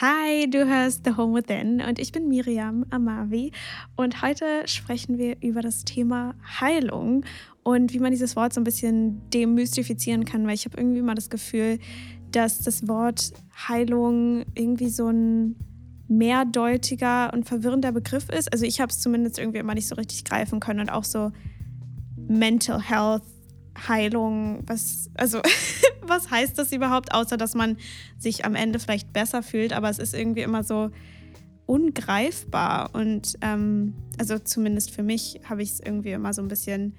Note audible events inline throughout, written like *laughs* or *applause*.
Hi, du hörst The Home Within und ich bin Miriam Amavi und heute sprechen wir über das Thema Heilung und wie man dieses Wort so ein bisschen demystifizieren kann, weil ich habe irgendwie mal das Gefühl, dass das Wort Heilung irgendwie so ein mehrdeutiger und verwirrender Begriff ist. Also ich habe es zumindest irgendwie immer nicht so richtig greifen können und auch so Mental Health, Heilung, was, also *laughs* was heißt das überhaupt, außer dass man sich am Ende vielleicht besser fühlt, aber es ist irgendwie immer so ungreifbar und ähm, also zumindest für mich habe ich es irgendwie immer so ein bisschen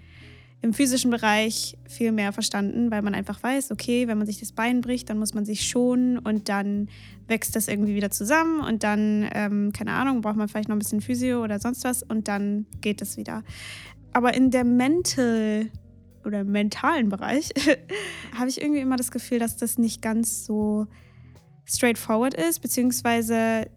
im physischen Bereich viel mehr verstanden, weil man einfach weiß, okay, wenn man sich das Bein bricht, dann muss man sich schonen und dann wächst das irgendwie wieder zusammen und dann, ähm, keine Ahnung, braucht man vielleicht noch ein bisschen Physio oder sonst was und dann geht es wieder. Aber in der Mental oder mentalen Bereich *laughs* habe ich irgendwie immer das Gefühl, dass das nicht ganz so straightforward ist, beziehungsweise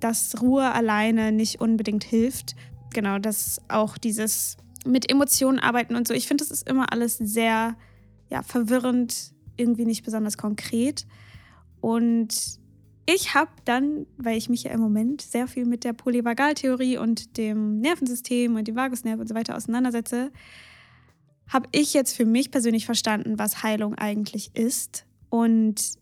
dass Ruhe alleine nicht unbedingt hilft. Genau, dass auch dieses mit Emotionen arbeiten und so. Ich finde, das ist immer alles sehr ja, verwirrend, irgendwie nicht besonders konkret. Und ich habe dann, weil ich mich ja im Moment sehr viel mit der Polyvagaltheorie und dem Nervensystem und dem Vagusnerv und so weiter auseinandersetze, habe ich jetzt für mich persönlich verstanden, was Heilung eigentlich ist und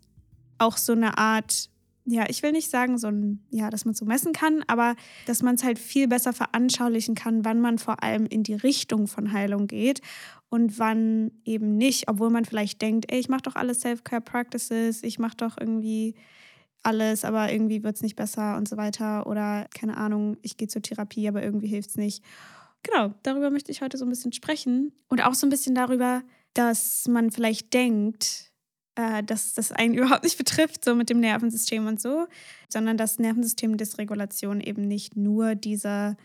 auch so eine Art ja, ich will nicht sagen, so ein, ja, dass man so messen kann, aber dass man es halt viel besser veranschaulichen kann, wann man vor allem in die Richtung von Heilung geht und wann eben nicht, obwohl man vielleicht denkt, ey, ich mache doch alle Self-Care-Practices, ich mache doch irgendwie alles, aber irgendwie wird es nicht besser und so weiter. Oder keine Ahnung, ich gehe zur Therapie, aber irgendwie hilft es nicht. Genau, darüber möchte ich heute so ein bisschen sprechen. Und auch so ein bisschen darüber, dass man vielleicht denkt, äh, dass das einen *laughs* überhaupt nicht betrifft, so mit dem Nervensystem und so, sondern dass Nervensystemdysregulation eben nicht nur diese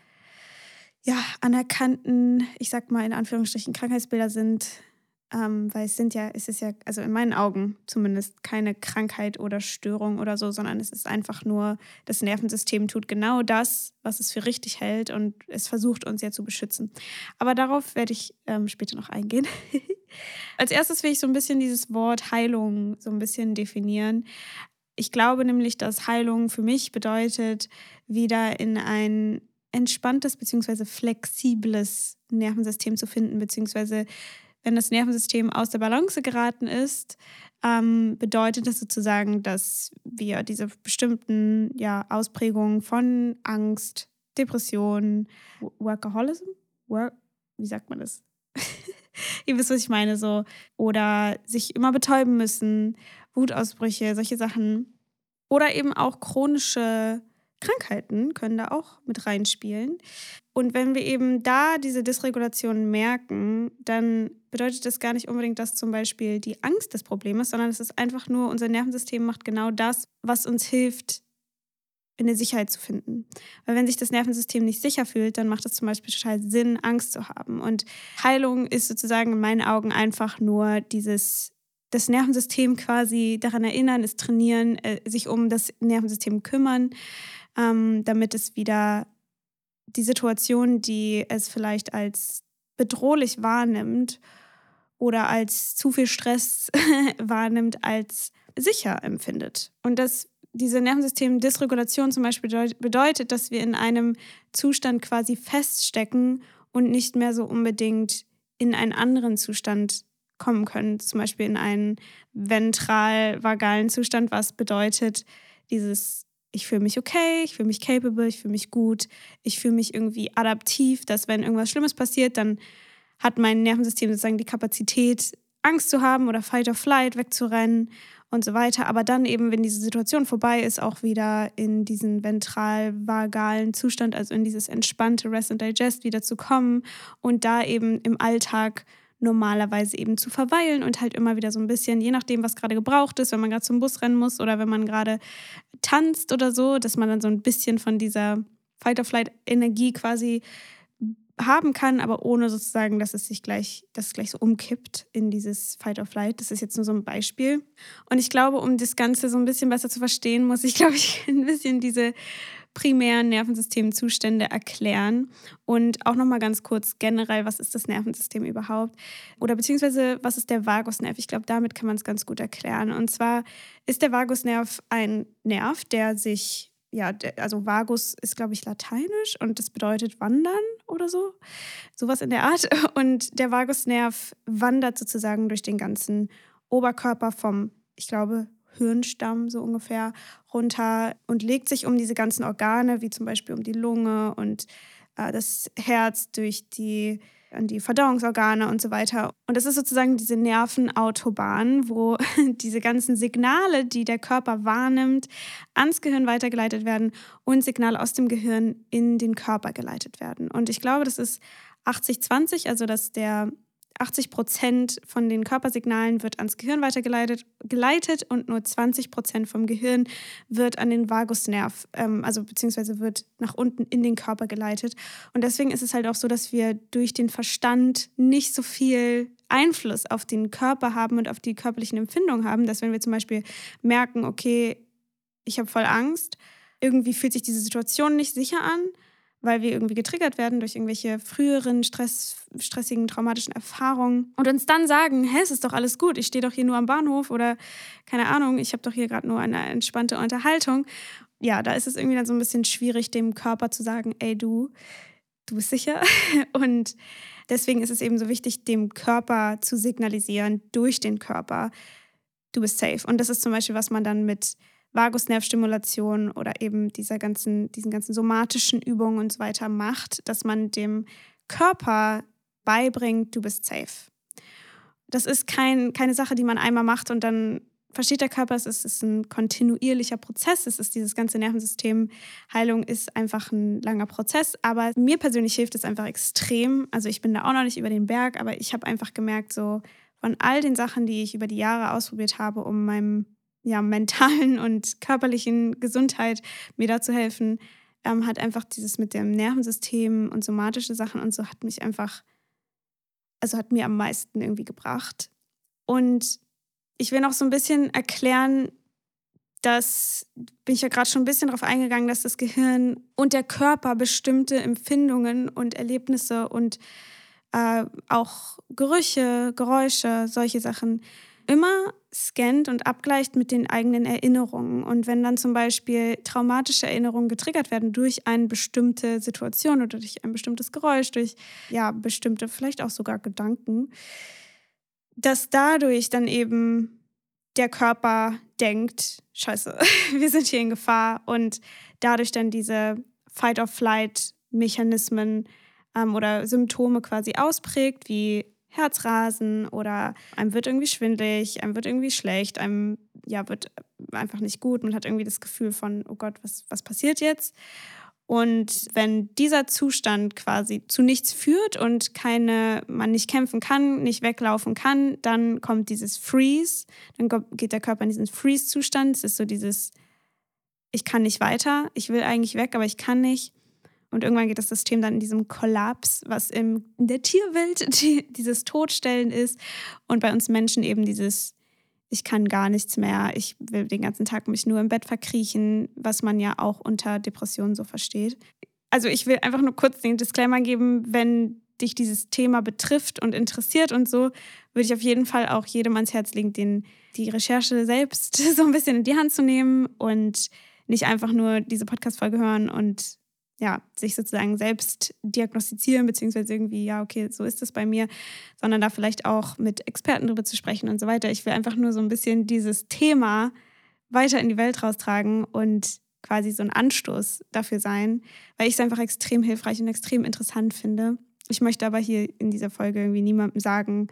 ja, anerkannten, ich sag mal in Anführungsstrichen, Krankheitsbilder sind, ähm, weil es sind ja, es ist ja, also in meinen Augen zumindest keine Krankheit oder Störung oder so, sondern es ist einfach nur, das Nervensystem tut genau das, was es für richtig hält und es versucht uns ja zu beschützen. Aber darauf werde ich ähm, später noch eingehen. *laughs* Als erstes will ich so ein bisschen dieses Wort Heilung so ein bisschen definieren. Ich glaube nämlich, dass Heilung für mich bedeutet, wieder in ein entspanntes bzw. flexibles Nervensystem zu finden, beziehungsweise wenn das Nervensystem aus der Balance geraten ist, ähm, bedeutet das sozusagen, dass wir diese bestimmten ja, Ausprägungen von Angst, Depression, Workaholism, Work, wie sagt man das? *laughs* Ihr wisst, was ich meine, so. Oder sich immer betäuben müssen, Wutausbrüche, solche Sachen. Oder eben auch chronische Krankheiten können da auch mit reinspielen. Und wenn wir eben da diese Dysregulation merken, dann bedeutet das gar nicht unbedingt, dass zum Beispiel die Angst das Problem ist, sondern es ist einfach nur, unser Nervensystem macht genau das, was uns hilft, in der Sicherheit zu finden. Weil wenn sich das Nervensystem nicht sicher fühlt, dann macht es zum Beispiel total Sinn, Angst zu haben. Und Heilung ist sozusagen in meinen Augen einfach nur dieses das Nervensystem quasi daran erinnern, es trainieren, äh, sich um das Nervensystem kümmern, ähm, damit es wieder die Situation, die es vielleicht als bedrohlich wahrnimmt oder als zu viel Stress *laughs* wahrnimmt, als sicher empfindet. Und das, diese Nervensystem-Dysregulation zum Beispiel bedeutet, dass wir in einem Zustand quasi feststecken und nicht mehr so unbedingt in einen anderen Zustand kommen können, zum Beispiel in einen ventral-vagalen Zustand, was bedeutet, dieses ich fühle mich okay, ich fühle mich capable, ich fühle mich gut, ich fühle mich irgendwie adaptiv, dass wenn irgendwas Schlimmes passiert, dann hat mein Nervensystem sozusagen die Kapazität, Angst zu haben oder Fight or Flight wegzurennen und so weiter. Aber dann eben, wenn diese Situation vorbei ist, auch wieder in diesen ventral-vagalen Zustand, also in dieses entspannte Rest and Digest wieder zu kommen und da eben im Alltag normalerweise eben zu verweilen und halt immer wieder so ein bisschen, je nachdem, was gerade gebraucht ist, wenn man gerade zum Bus rennen muss oder wenn man gerade tanzt oder so, dass man dann so ein bisschen von dieser Fight-or-Flight-Energie quasi haben kann, aber ohne sozusagen, dass es sich gleich, dass es gleich so umkippt in dieses Fight or Flight. Das ist jetzt nur so ein Beispiel. Und ich glaube, um das Ganze so ein bisschen besser zu verstehen, muss ich, *laughs* glaube ich, ein bisschen diese primären Nervensystemzustände erklären und auch nochmal ganz kurz generell, was ist das Nervensystem überhaupt oder beziehungsweise was ist der Vagusnerv? Ich glaube, damit kann man es ganz gut erklären. Und zwar ist der Vagusnerv ein Nerv, der sich ja, also Vagus ist, glaube ich, lateinisch und das bedeutet wandern oder so. Sowas in der Art. *laughs* Und der Vagusnerv wandert sozusagen durch den ganzen Oberkörper vom, ich glaube, Hirnstamm so ungefähr runter und legt sich um diese ganzen Organe, wie zum Beispiel um die Lunge und äh, das Herz durch die an die Verdauungsorgane und so weiter. Und das ist sozusagen diese Nervenautobahn, wo *laughs* diese ganzen Signale, die der Körper wahrnimmt, ans Gehirn weitergeleitet werden und Signale aus dem Gehirn in den Körper geleitet werden. Und ich glaube, das ist 80-20, also dass der 80 Prozent von den Körpersignalen wird ans Gehirn weitergeleitet geleitet und nur 20 Prozent vom Gehirn wird an den Vagusnerv, ähm, also beziehungsweise wird nach unten in den Körper geleitet. Und deswegen ist es halt auch so, dass wir durch den Verstand nicht so viel Einfluss auf den Körper haben und auf die körperlichen Empfindungen haben, dass wenn wir zum Beispiel merken, okay, ich habe voll Angst, irgendwie fühlt sich diese Situation nicht sicher an, weil wir irgendwie getriggert werden durch irgendwelche früheren Stress, stressigen, traumatischen Erfahrungen und uns dann sagen, hä, es ist doch alles gut, ich stehe doch hier nur am Bahnhof oder keine Ahnung, ich habe doch hier gerade nur eine entspannte Unterhaltung. Ja, da ist es irgendwie dann so ein bisschen schwierig, dem Körper zu sagen, ey du, du bist sicher. *laughs* Und deswegen ist es eben so wichtig, dem Körper zu signalisieren, durch den Körper, du bist safe. Und das ist zum Beispiel, was man dann mit Vagusnervstimulation oder eben dieser ganzen, diesen ganzen somatischen Übungen und so weiter macht, dass man dem Körper beibringt, du bist safe. Das ist kein, keine Sache, die man einmal macht und dann versteht der Körper, es ist, es ist ein kontinuierlicher Prozess. Es ist dieses ganze Nervensystem. Heilung ist einfach ein langer Prozess. Aber mir persönlich hilft es einfach extrem. Also ich bin da auch noch nicht über den Berg, aber ich habe einfach gemerkt, so von all den Sachen, die ich über die Jahre ausprobiert habe, um meinem ja, mentalen *laughs* und körperlichen Gesundheit mir da zu helfen, ähm, hat einfach dieses mit dem Nervensystem und somatische Sachen und so hat mich einfach, also hat mir am meisten irgendwie gebracht. Und ich will noch so ein bisschen erklären, dass bin ich ja gerade schon ein bisschen darauf eingegangen, dass das Gehirn und der Körper bestimmte Empfindungen und Erlebnisse und äh, auch Gerüche, Geräusche, solche Sachen immer scannt und abgleicht mit den eigenen Erinnerungen. Und wenn dann zum Beispiel traumatische Erinnerungen getriggert werden durch eine bestimmte Situation oder durch ein bestimmtes Geräusch, durch ja bestimmte, vielleicht auch sogar Gedanken, dass dadurch dann eben der Körper denkt, scheiße, *laughs* wir sind hier in Gefahr und dadurch dann diese Fight-of-Flight-Mechanismen ähm, oder Symptome quasi ausprägt, wie Herzrasen oder einem wird irgendwie schwindlig, einem wird irgendwie schlecht, einem ja, wird einfach nicht gut. Man hat irgendwie das Gefühl von, oh Gott, was, was passiert jetzt? Und wenn dieser Zustand quasi zu nichts führt und keine, man nicht kämpfen kann, nicht weglaufen kann, dann kommt dieses Freeze, dann geht der Körper in diesen Freeze-Zustand. Es ist so dieses, ich kann nicht weiter, ich will eigentlich weg, aber ich kann nicht. Und irgendwann geht das System dann in diesem Kollaps, was in der Tierwelt *laughs* die, dieses Todstellen ist. Und bei uns Menschen eben dieses, ich kann gar nichts mehr, ich will den ganzen Tag mich nur im Bett verkriechen, was man ja auch unter Depressionen so versteht. Also ich will einfach nur kurz den Disclaimer geben, wenn dich dieses Thema betrifft und interessiert und so, würde ich auf jeden Fall auch jedem ans Herz legen, den, die Recherche selbst *laughs* so ein bisschen in die Hand zu nehmen und nicht einfach nur diese Podcast-Folge hören und ja, sich sozusagen selbst diagnostizieren, beziehungsweise irgendwie, ja, okay, so ist es bei mir, sondern da vielleicht auch mit Experten drüber zu sprechen und so weiter. Ich will einfach nur so ein bisschen dieses Thema weiter in die Welt raustragen und quasi so ein Anstoß dafür sein, weil ich es einfach extrem hilfreich und extrem interessant finde. Ich möchte aber hier in dieser Folge irgendwie niemandem sagen,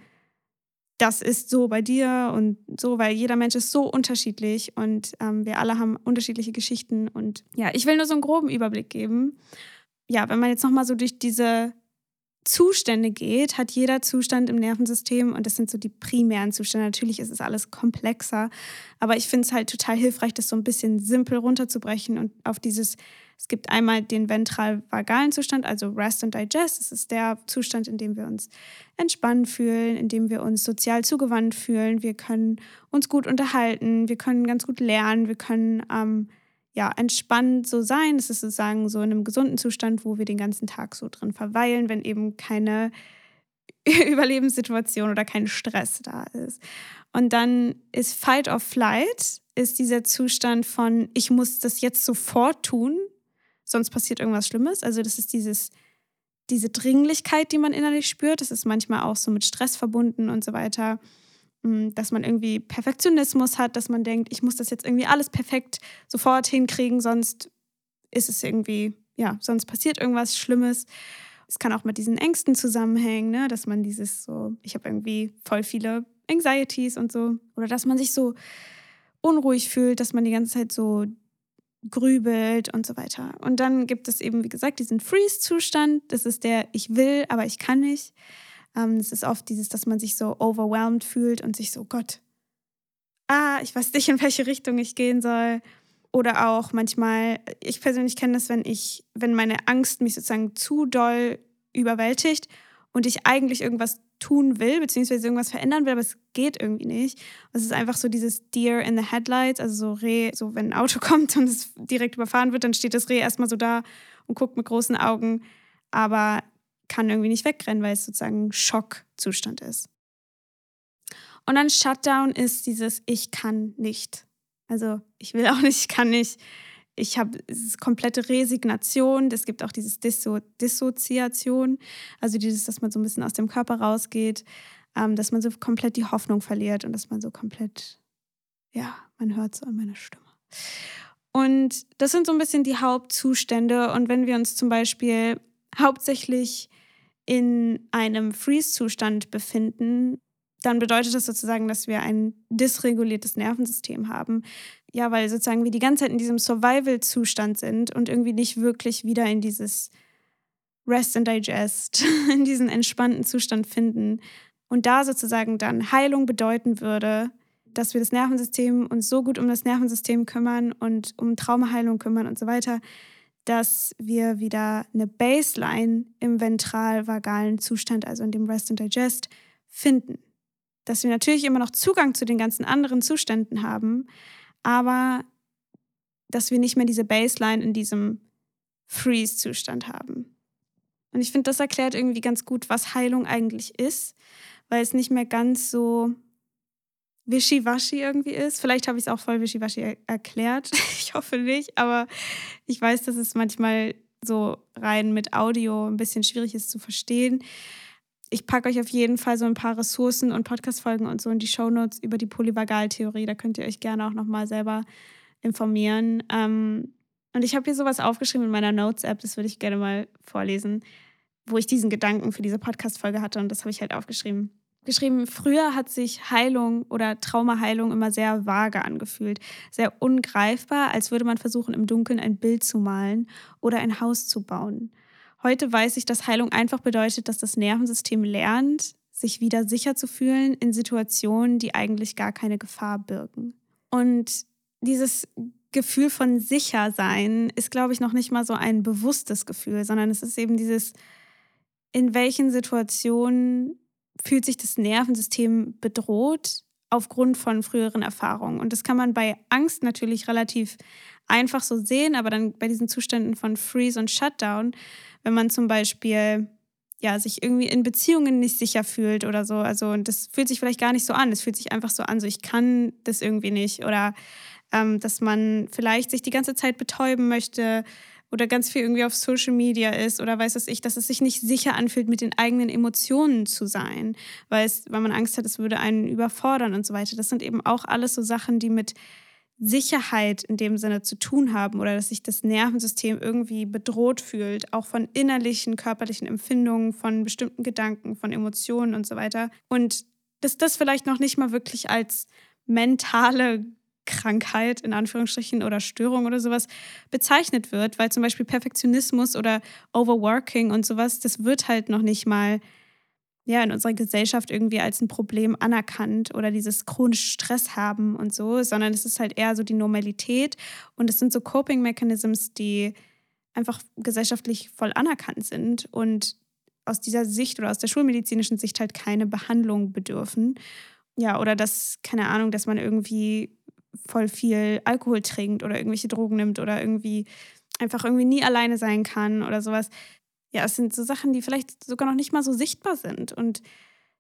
das ist so bei dir und so, weil jeder Mensch ist so unterschiedlich und ähm, wir alle haben unterschiedliche Geschichten. Und ja, ich will nur so einen groben Überblick geben. Ja, wenn man jetzt nochmal so durch diese Zustände geht, hat jeder Zustand im Nervensystem und das sind so die primären Zustände. Natürlich ist es alles komplexer, aber ich finde es halt total hilfreich, das so ein bisschen simpel runterzubrechen und auf dieses es gibt einmal den ventral-vagalen Zustand, also Rest and Digest. Das ist der Zustand, in dem wir uns entspannen fühlen, in dem wir uns sozial zugewandt fühlen. Wir können uns gut unterhalten, wir können ganz gut lernen, wir können ähm, ja, entspannt so sein. Es ist sozusagen so in einem gesunden Zustand, wo wir den ganzen Tag so drin verweilen, wenn eben keine *laughs* Überlebenssituation oder kein Stress da ist. Und dann ist Fight or Flight, ist dieser Zustand von, ich muss das jetzt sofort tun, sonst passiert irgendwas Schlimmes. Also das ist dieses, diese Dringlichkeit, die man innerlich spürt. Das ist manchmal auch so mit Stress verbunden und so weiter. Mm, dass man irgendwie Perfektionismus hat, dass man denkt, ich muss das jetzt irgendwie alles perfekt sofort hinkriegen, sonst ist es irgendwie, ja, sonst passiert irgendwas Schlimmes. Es kann auch mit diesen Ängsten zusammenhängen, ne? dass man dieses so, ich habe irgendwie voll viele Anxieties und so. Oder dass man sich so unruhig fühlt, dass man die ganze Zeit so grübelt und so weiter. Und dann gibt es eben, wie gesagt, diesen Freeze-Zustand. Das ist der, ich will, aber ich kann nicht. Ähm, es ist oft dieses, dass man sich so overwhelmed fühlt und sich so, Gott, ah, ich weiß nicht, in welche Richtung ich gehen soll. Oder auch manchmal, ich persönlich kenne das, wenn ich, wenn meine Angst mich sozusagen zu doll überwältigt und ich eigentlich irgendwas tun will, beziehungsweise irgendwas verändern will, aber es geht irgendwie nicht. Es ist einfach so dieses Deer in the Headlights, also so Reh, so wenn ein Auto *laughs* kommt und es direkt überfahren wird, dann steht das Reh erstmal so da und guckt mit großen Augen. Aber kann irgendwie nicht wegrennen, weil es sozusagen Schockzustand ist. Und dann Shutdown ist dieses Ich kann nicht. Also ich will auch nicht, ich kann nicht. Ich habe komplette Resignation. Es gibt auch dieses Disso Dissoziation, also dieses, dass man so ein bisschen aus dem Körper rausgeht, ähm, dass man so komplett die Hoffnung verliert und dass man so komplett, ja, man hört so an meiner Stimme. Und das sind so ein bisschen die Hauptzustände. Und wenn wir uns zum Beispiel hauptsächlich in einem Freeze-Zustand befinden, dann bedeutet das sozusagen, dass wir ein dysreguliertes Nervensystem haben. Ja, weil sozusagen wir die ganze Zeit in diesem Survival-Zustand sind und irgendwie nicht wirklich wieder in dieses Rest and Digest, *laughs* in diesen entspannten Zustand finden. Und da sozusagen dann Heilung bedeuten würde, dass wir das Nervensystem uns so gut um das Nervensystem kümmern und um Traumaheilung kümmern und so weiter, dass wir wieder eine Baseline im ventral-vagalen Zustand, also in dem Rest and Digest, finden. Dass wir natürlich immer noch Zugang zu den ganzen anderen Zuständen haben, aber dass wir nicht mehr diese Baseline in diesem Freeze-Zustand haben. Und ich finde, das erklärt irgendwie ganz gut, was Heilung eigentlich ist, weil es nicht mehr ganz so wischiwaschi irgendwie ist. Vielleicht habe ich es auch voll wischiwaschi erklärt. *laughs* Ich hoffe nicht, aber ich weiß, dass es manchmal so rein mit Audio ein bisschen schwierig ist zu verstehen. Ich packe euch auf jeden Fall so ein paar Ressourcen und Podcast-Folgen und so in die Shownotes über die Polyvagaltheorie. Da könnt ihr euch gerne auch nochmal selber informieren. Ähm, und ich habe hier sowas aufgeschrieben in meiner Notes-App, das würde ich gerne mal vorlesen, wo ich diesen Gedanken für diese Podcast-Folge hatte und das habe ich halt aufgeschrieben geschrieben, früher hat sich Heilung oder Traumaheilung immer sehr vage angefühlt, sehr ungreifbar, als würde man versuchen, im Dunkeln ein Bild zu malen oder ein Haus zu bauen. Heute weiß ich, dass Heilung einfach bedeutet, dass das Nervensystem lernt, sich wieder sicher zu fühlen in Situationen, die eigentlich gar keine Gefahr birgen. Und dieses Gefühl von Sichersein ist, glaube ich, noch nicht mal so ein bewusstes Gefühl, sondern es ist eben dieses, in welchen Situationen fühlt sich das Nervensystem bedroht aufgrund von früheren Erfahrungen. Und das kann man bei Angst natürlich relativ einfach so sehen, aber dann bei diesen Zuständen von Freeze und Shutdown, wenn man zum Beispiel ja, sich irgendwie in Beziehungen nicht sicher fühlt oder so. Also, und das fühlt sich vielleicht gar nicht so an. Es fühlt sich einfach so an, so ich kann das irgendwie nicht. Oder ähm, dass man vielleicht sich die ganze Zeit betäuben möchte, oder ganz viel irgendwie auf Social Media ist oder weiß es ich, dass es sich nicht sicher anfühlt, mit den eigenen Emotionen zu sein, weil, es, weil man Angst hat, es würde einen überfordern und so weiter. Das sind eben auch alles so Sachen, die mit Sicherheit in dem Sinne zu tun haben oder dass sich das Nervensystem irgendwie bedroht fühlt, auch von innerlichen, körperlichen Empfindungen, von bestimmten Gedanken, von Emotionen und so weiter. Und dass das vielleicht noch nicht mal wirklich als mentale Krankheit in Anführungsstrichen oder Störung oder sowas bezeichnet wird, weil zum Beispiel Perfektionismus oder Overworking und sowas, das wird halt noch nicht mal ja, in unserer Gesellschaft irgendwie als ein Problem anerkannt oder dieses chronische Stress haben und so, sondern es ist halt eher so die Normalität und es sind so Coping Mechanisms, die einfach gesellschaftlich voll anerkannt sind und aus dieser Sicht oder aus der schulmedizinischen Sicht halt keine Behandlung bedürfen. Ja, oder dass, keine Ahnung, dass man irgendwie voll viel Alkohol trinkt oder irgendwelche Drogen nimmt oder irgendwie einfach irgendwie nie alleine sein kann oder sowas. Ja, es sind so Sachen, die vielleicht sogar noch nicht mal so sichtbar sind und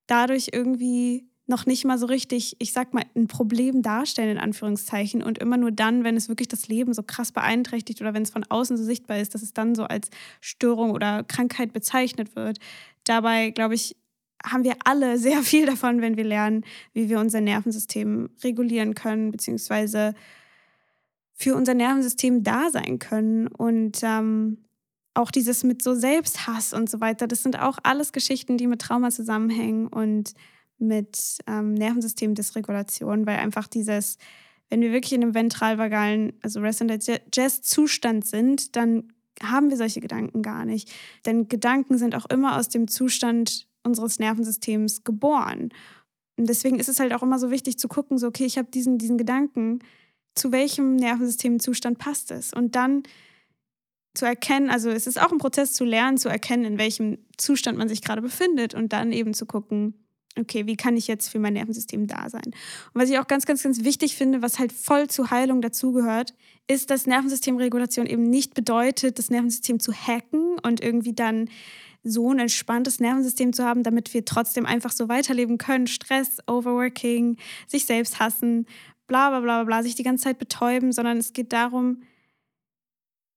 dadurch irgendwie noch nicht mal so richtig, ich sag mal, ein Problem darstellen, in Anführungszeichen. Und immer nur dann, wenn es wirklich das Leben so krass beeinträchtigt oder wenn es von außen so sichtbar ist, dass es dann so als Störung oder Krankheit bezeichnet wird. Dabei, glaube ich, haben wir alle *laughs* sehr viel davon, wenn wir lernen, wie wir unser Nervensystem regulieren können, beziehungsweise für unser Nervensystem da sein können. Und ähm, auch dieses mit so Selbsthass und so weiter, das sind auch alles Geschichten, die mit Trauma zusammenhängen und mit ähm, Nervensystemdysregulation, weil einfach dieses, wenn wir wirklich in einem ventralvagalen, also Rest and Digest Zustand sind, dann haben wir solche Gedanken gar nicht. Denn Gedanken sind auch immer aus dem Zustand unseres Nervensystems geboren. Und deswegen ist es halt auch immer so wichtig zu gucken, so, okay, ich habe diesen, diesen Gedanken, zu welchem Nervensystemzustand passt es? Und dann zu erkennen, also es ist auch ein Prozess zu lernen, zu erkennen, in welchem Zustand man sich gerade befindet und dann eben zu gucken, okay, wie kann ich jetzt für mein Nervensystem da sein? Und was ich auch ganz, ganz, ganz wichtig finde, was halt voll zur Heilung dazugehört, ist, dass Nervensystemregulation eben nicht bedeutet, das Nervensystem zu hacken und irgendwie dann so ein entspanntes Nervensystem zu haben, damit wir trotzdem einfach so weiterleben können. Stress, Overworking, sich selbst hassen, bla bla bla bla, sich die ganze Zeit betäuben, sondern es geht darum,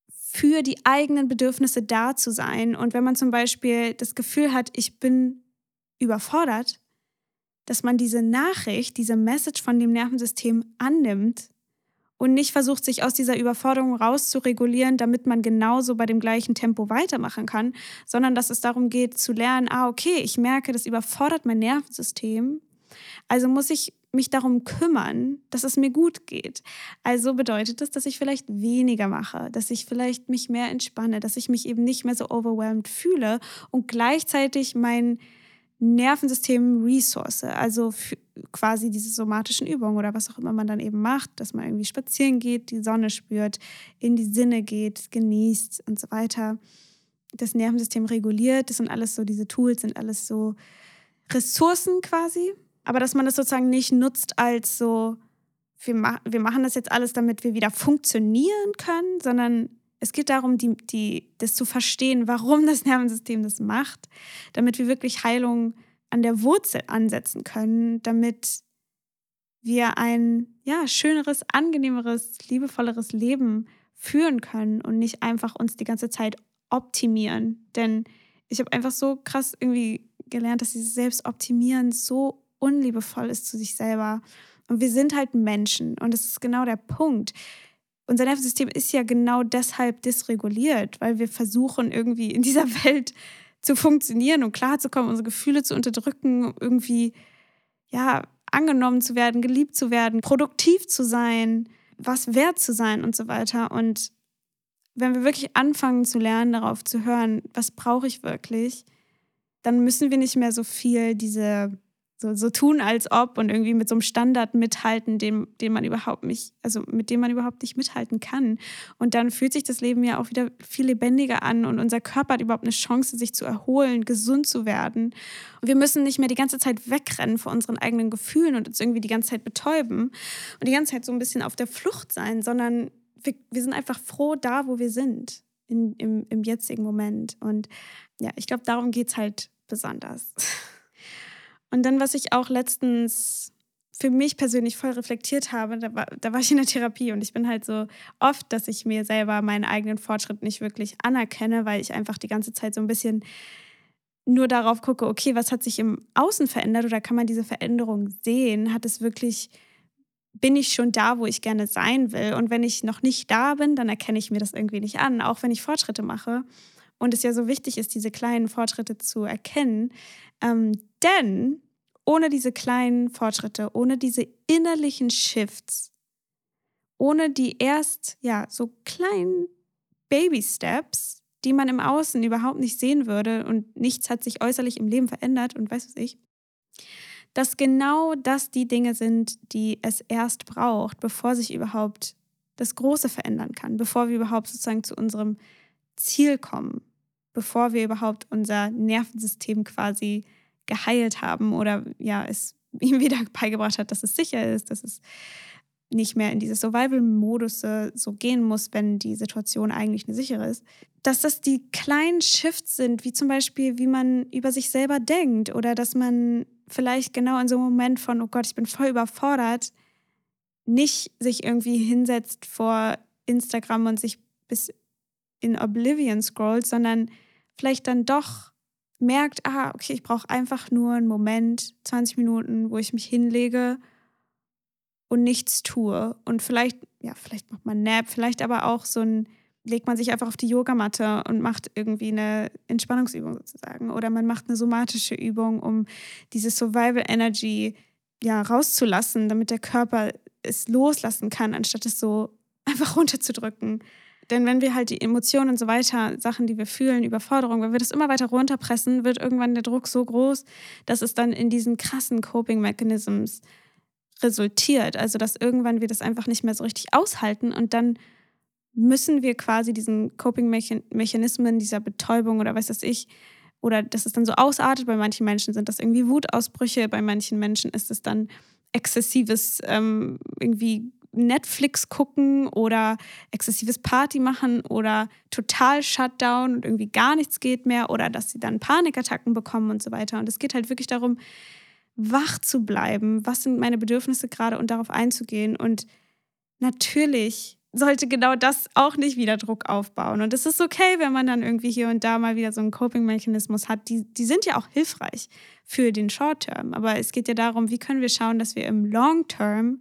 für die eigenen Bedürfnisse da zu sein. Und wenn man zum Beispiel das Gefühl hat, ich bin überfordert, dass man diese Nachricht, diese Message von dem Nervensystem annimmt und nicht versucht, sich aus dieser Überforderung rauszuregulieren, damit man genauso bei dem gleichen Tempo weitermachen kann, sondern dass es darum geht zu lernen, ah, okay, ich merke, das überfordert mein Nervensystem. Also muss ich mich darum kümmern, dass es mir gut geht. Also bedeutet das, dass ich vielleicht weniger mache, dass ich vielleicht mich mehr entspanne, dass ich mich eben nicht mehr so overwhelmed fühle und gleichzeitig mein Nervensystem Ressource, also quasi diese somatischen Übungen oder was auch immer man dann eben macht, dass man irgendwie spazieren geht, die Sonne spürt, in die Sinne geht, genießt und so weiter. Das Nervensystem reguliert, das sind alles so, diese Tools sind alles so Ressourcen quasi, aber dass man das sozusagen nicht nutzt als so, wir, ma wir machen das jetzt alles, damit wir wieder funktionieren können, sondern es geht darum, die, die, das zu verstehen, warum das Nervensystem das macht, damit wir wirklich Heilung an der Wurzel ansetzen können, damit wir ein ja, schöneres, angenehmeres, liebevolleres Leben führen können und nicht einfach uns die ganze Zeit optimieren. Denn ich habe einfach so krass irgendwie gelernt, dass dieses Selbstoptimieren so unliebevoll ist zu sich selber. Und wir sind halt Menschen und das ist genau der Punkt unser Nervensystem ist ja genau deshalb dysreguliert, weil wir versuchen, irgendwie in dieser *laughs* Welt zu funktionieren und klarzukommen, unsere Gefühle zu unterdrücken, irgendwie, ja, angenommen zu werden, geliebt zu werden, produktiv zu sein, was wert zu sein und so weiter. Und wenn wir wirklich anfangen zu lernen, darauf zu hören, was brauche ich wirklich, dann müssen wir nicht mehr so viel diese so, so tun, als ob und irgendwie mit so einem Standard mithalten, den, den man überhaupt nicht, also mit dem man überhaupt nicht mithalten kann. Und dann fühlt sich das Leben ja auch wieder viel lebendiger an und unser Körper hat überhaupt eine Chance, sich zu erholen, gesund zu werden. Und wir müssen nicht mehr die ganze Zeit wegrennen vor unseren eigenen Gefühlen und uns irgendwie die ganze Zeit betäuben und die ganze Zeit so ein bisschen auf der Flucht sein, sondern wir, wir sind einfach froh da, wo wir sind, in, im, im jetzigen Moment. Und ja, ich glaube, darum geht es halt besonders. *laughs* Und dann, was ich auch letztens für mich persönlich voll reflektiert habe, da war, da war ich in der Therapie und ich bin halt so oft, dass ich mir selber meinen eigenen Fortschritt nicht wirklich anerkenne, weil ich einfach die ganze Zeit so ein bisschen nur darauf gucke, okay, was hat sich im Außen verändert oder kann man diese Veränderung sehen? Hat es wirklich, bin ich schon da, wo ich gerne sein will? Und wenn ich noch nicht da bin, dann erkenne ich mir das irgendwie nicht an, auch wenn ich Fortschritte mache. Und es ja so wichtig ist, diese kleinen Fortschritte zu erkennen. Ähm, denn ohne diese kleinen Fortschritte, ohne diese innerlichen Shifts, ohne die erst ja so kleinen Baby Steps, die man im Außen überhaupt nicht sehen würde und nichts hat sich äußerlich im Leben verändert und weiß was ich, dass genau das die Dinge sind, die es erst braucht, bevor sich überhaupt das Große verändern kann, bevor wir überhaupt sozusagen zu unserem Ziel kommen, bevor wir überhaupt unser Nervensystem quasi geheilt haben oder ja, es *laughs* ihm wieder beigebracht hat, dass es sicher ist, dass es nicht mehr in diese Survival-Modus so gehen muss, wenn die Situation eigentlich eine sichere ist, dass das die kleinen Shifts sind, wie zum Beispiel, wie man über sich selber denkt oder dass man vielleicht genau in so einem Moment von, oh Gott, ich bin voll überfordert, nicht sich irgendwie hinsetzt vor Instagram und sich bis in Oblivion scrollt, sondern vielleicht dann doch merkt, ah, okay, ich brauche einfach nur einen Moment, 20 Minuten, wo ich mich hinlege und nichts tue. Und vielleicht, ja, vielleicht macht man Nap, vielleicht aber auch so ein, legt man sich einfach auf die Yogamatte und macht irgendwie eine Entspannungsübung sozusagen. Oder man macht eine somatische Übung, um diese Survival Energy ja rauszulassen, damit der Körper es loslassen kann, anstatt es so *laughs* einfach runterzudrücken. Denn wenn wir halt die Emotionen und so weiter, Sachen, die wir fühlen, Überforderung, wenn wir das immer weiter runterpressen, wird irgendwann der Druck so groß, dass es dann in diesen krassen Coping Mechanisms resultiert. Also dass irgendwann wir das einfach nicht mehr so richtig aushalten und dann müssen wir quasi diesen Coping-Mechanismen, dieser Betäubung oder was weiß ich, oder dass es dann so ausartet. Bei manchen Menschen sind das irgendwie Wutausbrüche, bei manchen Menschen ist es dann exzessives ähm, irgendwie Netflix gucken oder exzessives Party machen oder total Shutdown und irgendwie gar nichts geht mehr oder dass sie dann Panikattacken bekommen und so weiter. Und es geht halt wirklich darum, wach zu bleiben, was sind meine Bedürfnisse gerade und darauf einzugehen. Und natürlich sollte genau das auch nicht wieder Druck aufbauen. Und es ist okay, wenn man dann irgendwie hier und da mal wieder so einen Coping-Mechanismus hat. Die, die sind ja auch hilfreich für den Short-Term. Aber es geht ja darum, wie können wir schauen, dass wir im Long-Term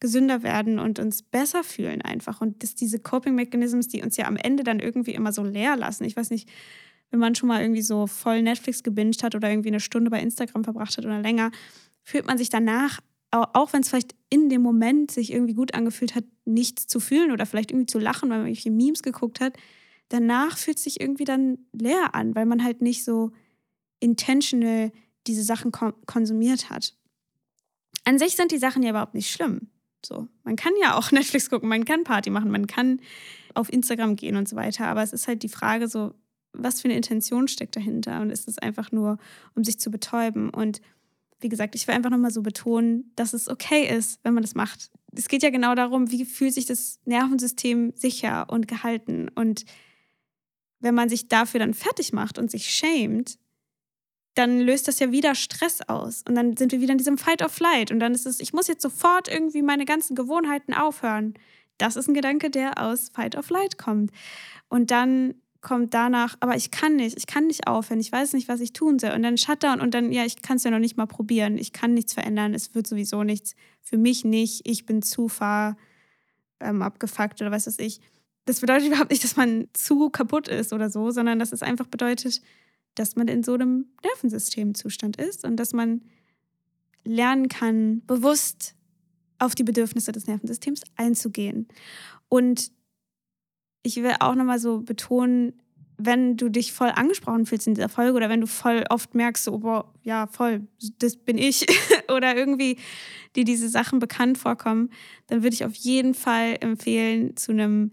gesünder werden und uns besser fühlen einfach. Und dass diese Coping-Mechanisms, die uns ja am Ende dann irgendwie immer so leer lassen. Ich weiß nicht, wenn man schon mal irgendwie so voll Netflix gebinged hat oder irgendwie eine Stunde bei Instagram verbracht hat oder länger, fühlt man sich danach, auch wenn es vielleicht in dem Moment sich irgendwie gut angefühlt hat, nichts zu fühlen oder vielleicht irgendwie zu lachen, weil man irgendwelche Memes geguckt hat, danach fühlt es sich irgendwie dann leer an, weil man halt nicht so intentional diese Sachen konsumiert hat. An sich sind die Sachen ja überhaupt nicht schlimm. So, man kann ja auch *laughs* Netflix gucken, man kann Party machen, man kann auf Instagram gehen und so weiter. Aber es ist halt die Frage, so, was für eine Intention steckt dahinter? Und ist es einfach nur, um sich zu betäuben? Und wie gesagt, ich will einfach nochmal so betonen, dass es okay ist, wenn man das macht. Es geht ja genau darum, wie fühlt sich das Nervensystem sicher und gehalten. Und wenn man sich dafür dann fertig macht und sich schämt, dann löst das ja wieder Stress aus. Und dann sind wir wieder in diesem Fight or Flight. Und dann ist es, ich muss jetzt sofort irgendwie meine ganzen Gewohnheiten aufhören. Das ist ein Gedanke, der aus Fight or Flight kommt. Und dann kommt danach, aber ich kann nicht, ich kann nicht aufhören, ich weiß nicht, was ich tun soll. Und dann Shutdown und dann, ja, ich kann es ja noch nicht mal probieren, ich kann nichts verändern, es wird sowieso nichts. Für mich nicht, ich bin zu far ähm, abgefuckt oder was weiß ich. Das bedeutet *laughs* überhaupt nicht, dass man zu kaputt ist oder so, sondern dass es einfach bedeutet, dass man in so einem Nervensystemzustand ist und dass man lernen kann, bewusst auf die Bedürfnisse des Nervensystems einzugehen. Und ich will auch nochmal so betonen, wenn du dich voll angesprochen fühlst in dieser Folge oder wenn du voll oft merkst, so, boah, ja, voll, das bin ich *laughs* oder irgendwie dir diese Sachen bekannt vorkommen, dann würde ich auf jeden Fall empfehlen, zu einem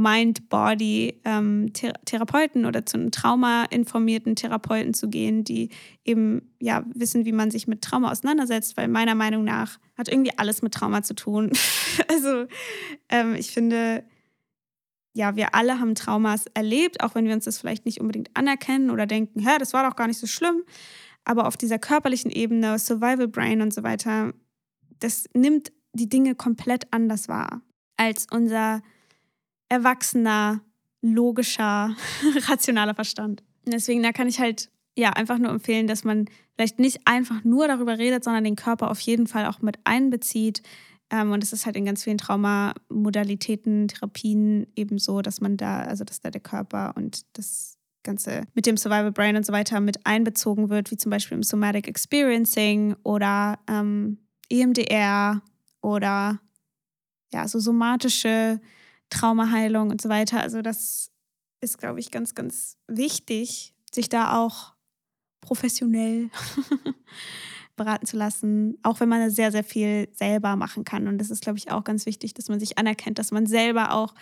Mind-Body-Therapeuten ähm, oder zu einem traumainformierten Therapeuten zu gehen, die eben ja wissen, wie man sich mit Trauma auseinandersetzt, weil meiner Meinung nach hat irgendwie alles mit Trauma zu tun. *laughs* also ähm, ich finde, ja, wir alle haben Traumas erlebt, auch wenn wir uns das vielleicht nicht unbedingt anerkennen oder denken, hä, das war doch gar nicht so schlimm. Aber auf dieser körperlichen Ebene, Survival Brain und so weiter, das nimmt die Dinge komplett anders wahr als unser erwachsener, logischer, *laughs* rationaler Verstand. Deswegen, da kann ich halt ja einfach nur empfehlen, dass man vielleicht nicht einfach nur darüber redet, sondern den Körper auf jeden Fall auch mit einbezieht. Ähm, und es ist halt in ganz vielen Traumamodalitäten, Therapien eben so, dass man da, also dass da der Körper und das Ganze mit dem Survival Brain und so weiter mit einbezogen wird, wie zum Beispiel im Somatic Experiencing oder ähm, EMDR oder ja, so somatische Traumaheilung und so weiter. Also das ist, glaube ich, ganz, ganz wichtig, sich da auch professionell *laughs* beraten zu lassen, auch wenn man sehr, sehr viel selber machen kann. Und das ist, glaube ich, auch ganz wichtig, dass man sich anerkennt, dass man selber auch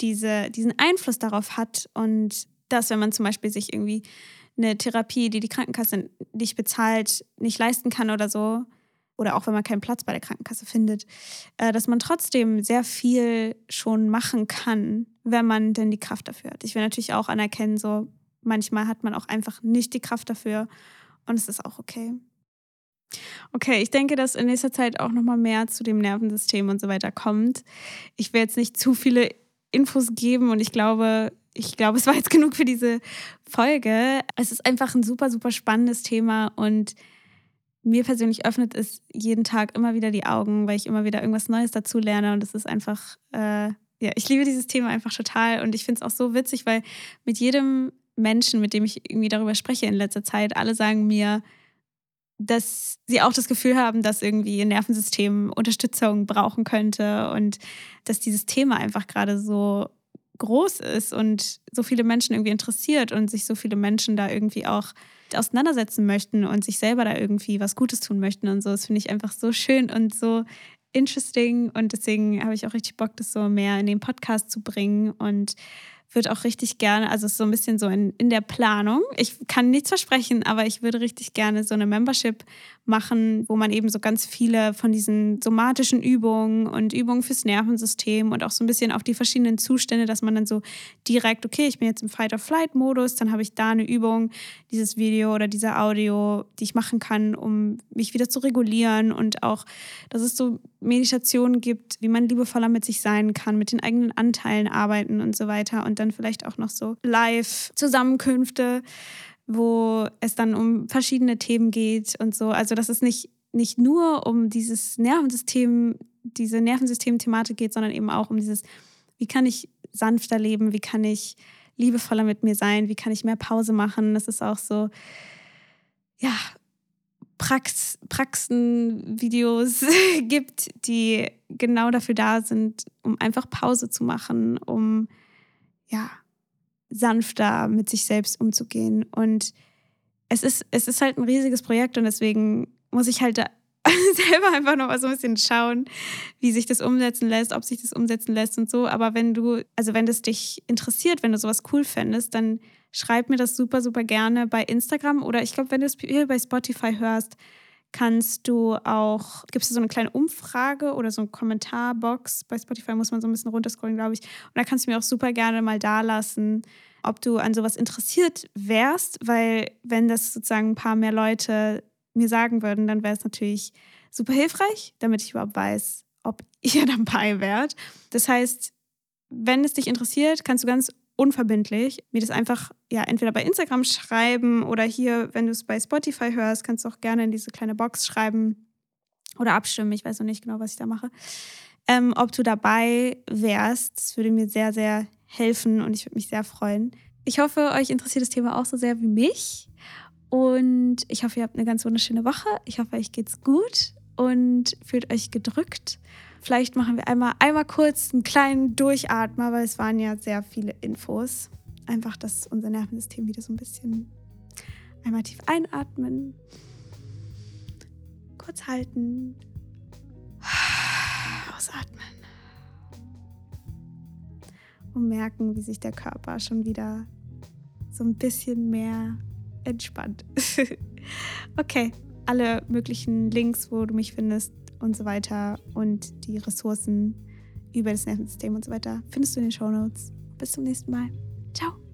diese, diesen Einfluss darauf hat und dass, wenn man zum Beispiel sich irgendwie eine Therapie, die die Krankenkasse nicht bezahlt, nicht leisten kann oder so, oder auch wenn man keinen Platz bei der Krankenkasse findet, äh, dass man trotzdem sehr viel schon machen kann, wenn man denn die Kraft dafür hat. Ich will natürlich auch anerkennen, so manchmal hat man auch einfach nicht die Kraft dafür und es ist auch okay. Okay, ich denke, dass in nächster Zeit auch nochmal mehr zu dem Nervensystem und so weiter kommt. Ich will jetzt nicht zu viele Infos geben und ich glaube, ich glaube, *laughs* es war jetzt genug für diese Folge. Es ist einfach ein super, super spannendes Thema und mir persönlich öffnet es jeden Tag immer wieder die Augen, weil ich immer wieder irgendwas Neues dazu lerne und es ist einfach, äh, ja, ich liebe dieses Thema einfach total und ich finde es auch so witzig, weil mit jedem Menschen, mit dem ich irgendwie darüber spreche in letzter Zeit, alle sagen mir, dass sie auch das Gefühl haben, dass irgendwie ihr Nervensystem Unterstützung brauchen könnte und dass dieses Thema einfach gerade so groß ist und so viele Menschen irgendwie interessiert und sich so viele Menschen da irgendwie auch auseinandersetzen möchten und sich selber da irgendwie was Gutes tun möchten und so. Das finde ich einfach so schön und so interesting und deswegen habe ich auch richtig Bock, das so mehr in den Podcast zu bringen und würde auch richtig gerne, also ist so ein bisschen so in, in der Planung. Ich kann nichts versprechen, aber ich würde richtig gerne so eine Membership machen, wo man eben so ganz viele von diesen somatischen Übungen und Übungen fürs Nervensystem und auch so ein bisschen auf die verschiedenen Zustände, dass man dann so direkt, okay, ich bin jetzt im Fight-or-Flight-Modus, dann habe ich da eine Übung, dieses Video oder diese Audio, die ich machen kann, um mich wieder zu regulieren und auch, dass es so Meditationen gibt, wie man liebevoller mit sich sein kann, mit den eigenen Anteilen arbeiten und so weiter und dann vielleicht auch noch so Live-Zusammenkünfte wo es dann um verschiedene Themen geht und so. Also dass es nicht, nicht nur um dieses Nervensystem, diese Nervensystem-Thematik geht, sondern eben auch um dieses, wie kann ich sanfter leben, wie kann ich liebevoller mit mir sein, wie kann ich mehr Pause machen. Das ist auch so, ja, Prax Praxen-Videos *laughs* gibt, die genau dafür da sind, um einfach Pause zu machen, um ja, sanfter mit sich selbst umzugehen. Und es ist, es ist halt ein riesiges Projekt und deswegen muss ich halt *laughs* selber einfach noch mal so ein bisschen schauen, wie sich das umsetzen lässt, ob sich das umsetzen lässt und so. Aber wenn du, also wenn das dich interessiert, wenn du sowas cool fändest, dann schreib mir das super, super gerne bei Instagram oder ich glaube, wenn du es hier bei Spotify hörst, kannst du auch, gibt es so eine kleine Umfrage oder so eine Kommentarbox. Bei Spotify muss man so ein bisschen runterscrollen, glaube ich. Und da kannst du mir auch super gerne mal da lassen, ob du an sowas interessiert wärst, weil wenn das sozusagen ein paar mehr Leute mir sagen würden, dann wäre es natürlich super hilfreich, damit ich überhaupt weiß, ob ihr *laughs* dabei wärt. Das heißt, wenn es dich interessiert, kannst du ganz unverbindlich mir das einfach ja entweder bei Instagram schreiben oder hier, wenn du es bei Spotify hörst, kannst du auch gerne in diese kleine Box schreiben oder abstimmen. Ich weiß noch nicht genau, was ich da mache. Ähm, ob du dabei wärst, das würde mir sehr, sehr helfen und ich würde mich sehr freuen. Ich hoffe, euch interessiert das Thema auch so sehr wie mich. Und ich hoffe, ihr habt eine ganz wunderschöne Woche. Ich hoffe, euch geht's gut und fühlt euch gedrückt. Vielleicht machen wir einmal, einmal kurz einen kleinen Durchatmer, weil es waren ja sehr viele Infos. Einfach, dass unser Nervensystem wieder so ein bisschen einmal tief einatmen, kurz halten, ausatmen und merken, wie sich der Körper schon wieder so ein bisschen mehr entspannt. *laughs* okay, alle möglichen Links, wo du mich findest und so weiter und die Ressourcen über das Nervensystem und so weiter findest du in den Show Notes. Bis zum nächsten Mal. Ciao.